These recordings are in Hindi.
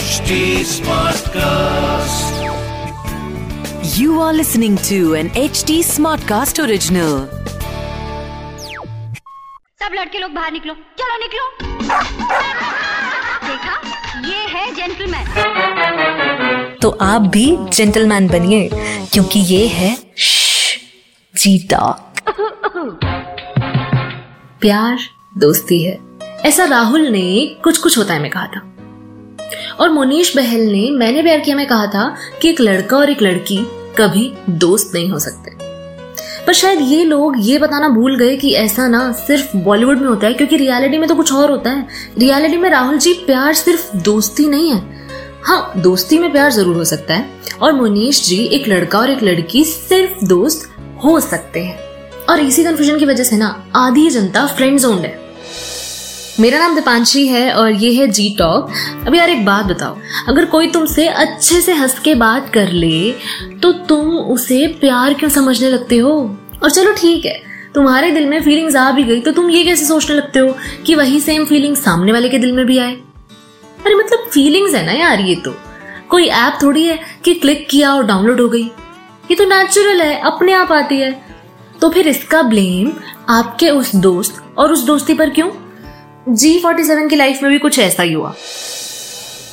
HT Smartcast. You are listening to an HT Smartcast original. सब लड़के लोग बाहर निकलो। चलो निकलो। देखा? ये है जेंटलमैन तो आप भी जेंटलमैन बनिए क्योंकि ये है जी टॉक प्यार दोस्ती है। ऐसा राहुल ने कुछ कुछ होता है मैं कहा था। और मोनीश बहल ने, मैंने प्यार किया, में कहा था कि एक लड़का और एक लड़की कभी दोस्त नहीं हो सकते। पर शायद ये लोग ये बताना भूल गए कि ऐसा ना सिर्फ़ बॉलीवुड में होता है, क्योंकि रियलिटी में तो कुछ और होता है। रियलिटी में राहुल जी, प्यार सिर्फ़ दोस्ती नहीं है। हाँ दोस्ती में प्यार ज़रूर हो सकता है, और मोनीश जी, एक लड़का और एक लड़की सिर्फ़ दोस्त हो सकते हैं। और इसी कंफ्यूजन की वजह से ना, आधी जनता फ्रेंड जोन है। मेरा नाम दीपांशी है और ये है जी टॉक अब यार एक बात बताओ, अगर कोई तुमसे अच्छे से हंस के बात कर ले तो तुम उसे प्यार क्यों समझने लगते हो? और चलो ठीक है, तुम्हारे दिल में फीलिंग्स आ भी गई तो तुम ये कैसे सोचने लगते हो कि वही सेम फीलिंग सामने वाले के दिल में भी आए? अरे मतलब फीलिंग्स है ना यार ये तो। कोई ऐप थोड़ी है कि क्लिक किया और डाउनलोड हो गई? ये तो नेचुरल है, अपने आप आती है। तो फिर इसका ब्लेम आपके उस दोस्त और उस दोस्ती पर क्यों? जी फोर्टी सेवन की लाइफ में भी कुछ ऐसा ही हुआ।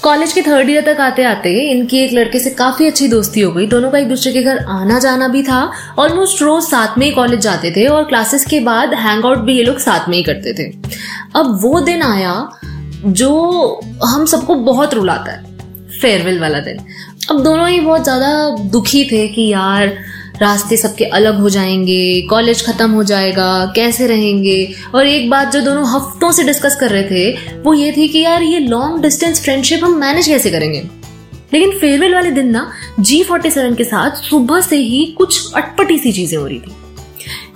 कॉलेज के थर्ड ईयर तक आते आते इनकी एक लड़के से काफ़ी अच्छी दोस्ती हो गई। दोनों का एक दूसरे के घर आना जाना भी था। ऑलमोस्ट रोज साथ में ही कॉलेज जाते थे और क्लासेस के बाद हैंग आउट भी ये लोग साथ में ही करते थे। अब वो दिन आया जो हम सबको बहुत रुलाता है। फेयरवेल वाला दिन। अब दोनों ही बहुत ज़्यादा दुखी थे कि यार रास्ते सबके अलग हो जाएँगे कॉलेज खत्म हो जाएगा, कैसे रहेंगे? और एक बात जो दोनों हफ्तों से डिस्कस कर रहे थे, वो ये थी कि यार ये लॉन्ग डिस्टेंस फ्रेंडशिप हम मैनेज कैसे करेंगे? लेकिन फेयरवेल वाले दिन ना जी फोर्टी सेवन के साथ सुबह से ही कुछ अटपटी सी चीज़ें हो रही थी।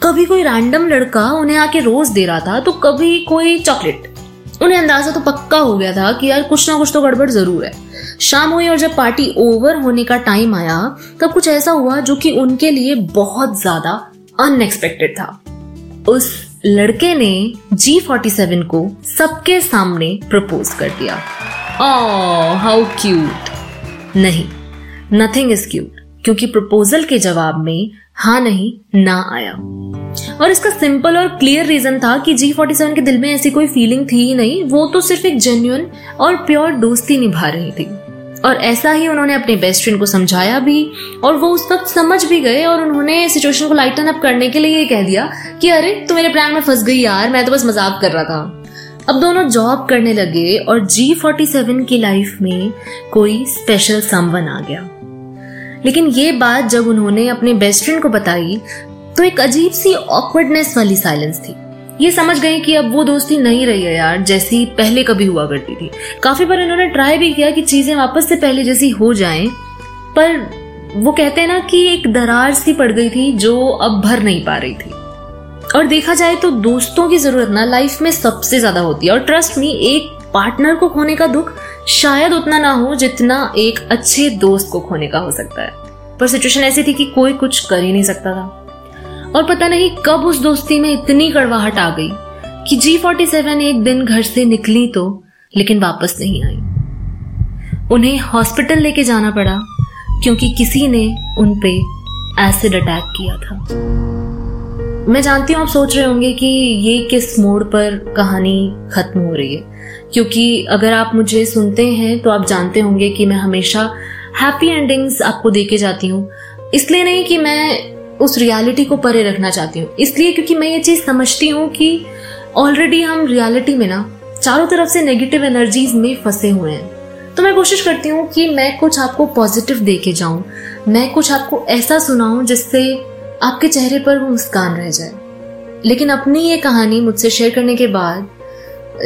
कभी कोई रैंडम लड़का उन्हें आके रोज दे रहा था तो कभी कोई चॉकलेट उन्हें अंदाज़ा तो पक्का हो गया था कि यार कुछ ना कुछ तो गड़बड़ ज़रूर है। शाम हुई और जब पार्टी ओवर होने का टाइम आया, तब कुछ ऐसा हुआ जो कि उनके लिए बहुत ज़्यादा अनएक्सपेक्टेड था। उस लड़के ने जी फोर्टी सेवन को सबके सामने प्रपोज कर दिया। हाउ क्यूट नहीं नथिंग इज़ क्यूट क्योंकि प्रपोजल के जवाब में हाँ नहीं, ना आया। और इसका सिंपल और क्लियर रीजन था कि जी फोर्टी सेवन के दिल में ऐसी कोई फीलिंग थी ही नहीं, वो तो सिर्फ़ एक जेन्युन और प्योर दोस्ती निभा रही थी। और ऐसा ही उन्होंने अपने बेस्ट फ्रेंड को समझाया भी, और वो उस वक्त समझ भी गए और उन्होंने सिचुएशन को लाइटन अप करने के लिए ये कह दिया कि, अरे, तू मेरे प्लान में फंस गई यार, मैं तो बस मज़ाक कर रहा था। अब दोनों जॉब करने लगे और जी फोर्टी सेवन की लाइफ में कोई स्पेशल समवन आ गया। लेकिन ये बात जब उन्होंने अपने बेस्ट फ्रेंड को बताई तो एक अजीब सी ऑकवर्डनेस वाली साइलेंस थी। ये समझ गए कि अब वो दोस्ती नहीं रही है यार, जैसी पहले कभी हुआ करती थी। काफ़ी बार इन्होंने ट्राई भी किया कि चीज़ें वापस से पहले जैसी हो जाएँ, पर वो कहते हैं ना कि एक दरार सी पड़ गई थी जो अब भर नहीं पा रही थी। और देखा जाए तो दोस्तों की ज़रूरत ना लाइफ में सबसे ज़्यादा होती है, और ट्रस्ट मी एक पार्टनर को खोने का दुख शायद उतना ना हो जितना एक अच्छे दोस्त को खोने का हो सकता है। पर सिचुएशन ऐसी थी कि कोई कुछ कर ही नहीं सकता था। और पता नहीं कब उस दोस्ती में इतनी कड़वाहट आ गई कि जी फोर्टी सेवन एक दिन घर से निकली तो लेकिन वापस नहीं आई। उन्हें हॉस्पिटल लेके जाना पड़ा क्योंकि किसी ने उन पे एसिड अटैक किया था। मैं जानती हूँ आप सोच रहे होंगे कि ये किस मोड़ पर कहानी खत्म हो रही है। क्योंकि अगर आप मुझे सुनते हैं तो आप जानते होंगे कि मैं हमेशा हैप्पी एंडिंग्स आपको दे के जाती हूँ। इसलिए नहीं कि मैं उस रियलिटी को परे रखना चाहती हूँ। इसलिए क्योंकि मैं ये चीज़ समझती हूँ कि ऑलरेडी हम रियलिटी में ना, चारों तरफ़ से नेगेटिव एनर्जीज में फंसे हुए हैं। तो मैं कोशिश करती हूँ कि मैं कुछ आपको पॉजिटिव दे के जाऊँ, मैं कुछ आपको ऐसा सुनाऊं जिससे आपके चेहरे पर वो मुस्कान रह जाए। लेकिन अपनी ये कहानी मुझसे शेयर करने के बाद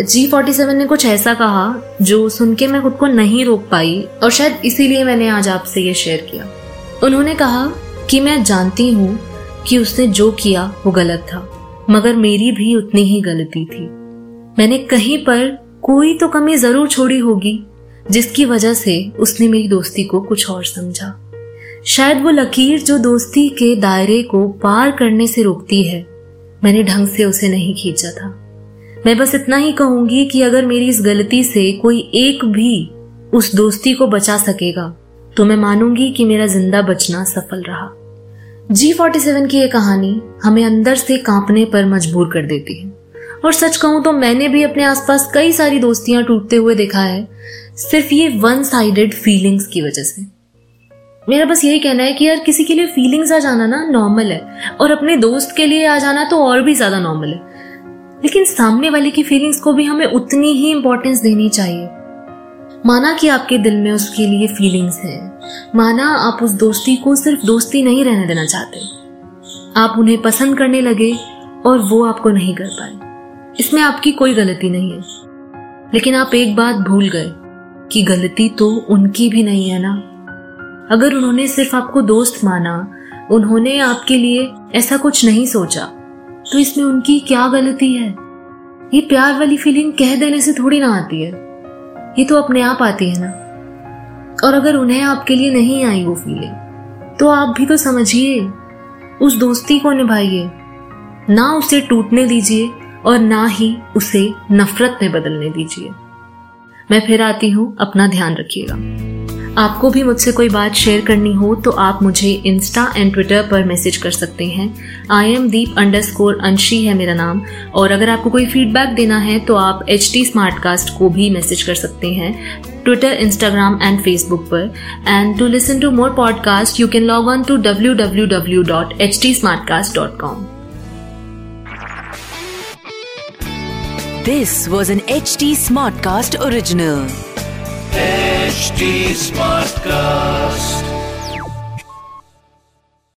जी फोर्टी सेवन ने कुछ ऐसा कहा जो सुन के मैं खुद को नहीं रोक पाई और शायद इसीलिए मैंने आज आपसे ये शेयर किया। उन्होंने कहा कि मैं जानती हूँ कि उसने जो किया वो गलत था, मगर मेरी भी उतनी ही गलती थी। मैंने कहीं पर कोई तो कमी ज़रूर छोड़ी होगी, जिसकी वजह से उसने मेरी दोस्ती को कुछ और समझा। शायद वो लकीर जो दोस्ती के दायरे को पार करने से रोकती है, मैंने ढंग से उसे नहीं खींचा था। मैं बस इतना ही कहूँगी कि अगर मेरी इस गलती से कोई एक भी उस दोस्ती को बचा सकेगा तो मैं मानूँगी कि मेरा ज़िंदा बचना सफल रहा। जी फोर्टी सेवन की ये कहानी हमें अंदर से कांपने पर मजबूर कर देती है। और सच कहूँ तो मैंने भी अपने आसपास कई सारी दोस्तियाँ टूटते हुए देखा है, सिर्फ़ ये वन साइडेड फीलिंग्स की वजह से। मेरा बस यही कहना है कि यार किसी के लिए फीलिंग्स आ जाना ना नॉर्मल है, और अपने दोस्त के लिए आ जाना तो और भी ज़्यादा नॉर्मल है। लेकिन सामने वाले की फीलिंग्स को भी हमें उतनी ही इंपॉर्टेंस देनी चाहिए। माना कि आपके दिल में उसके लिए फीलिंग्स हैं। माना आप उस दोस्ती को सिर्फ़ दोस्ती नहीं रहने देना चाहते। आप उन्हें पसंद करने लगे और वो आपको नहीं कर पाए। इसमें आपकी कोई गलती नहीं है। लेकिन आप एक बात भूल गए कि गलती तो उनकी भी नहीं है ना। अगर उन्होंने सिर्फ़ आपको दोस्त माना, उन्होंने आपके लिए ऐसा कुछ नहीं सोचा तो इसमें उनकी क्या गलती है? ये प्यार वाली फीलिंग कह देने से थोड़ी ना आती है। ये तो अपने आप आती है ना। और अगर उन्हें आपके लिए नहीं आई वो फीलिंग तो आप भी तो समझिए, उस दोस्ती को निभाइए। ना उसे टूटने दीजिए और ना ही उसे नफरत में बदलने दीजिए। मैं फिर आती हूँ, अपना ध्यान रखिएगा। आपको भी मुझसे कोई बात शेयर करनी हो तो आप मुझे इंस्टा एंड ट्विटर पर मैसेज कर सकते हैं। I am Deep underscore Anshi है मेरा नाम। और अगर आपको कोई फीडबैक देना है तो आप एच टी को भी मैसेज कर सकते हैं ट्विटर इंस्टाग्राम एंड फेसबुक पर। And to listen to more podcast you can log on to W W W dot H T Smartcast dot com Smartcast original. HT Smartcast.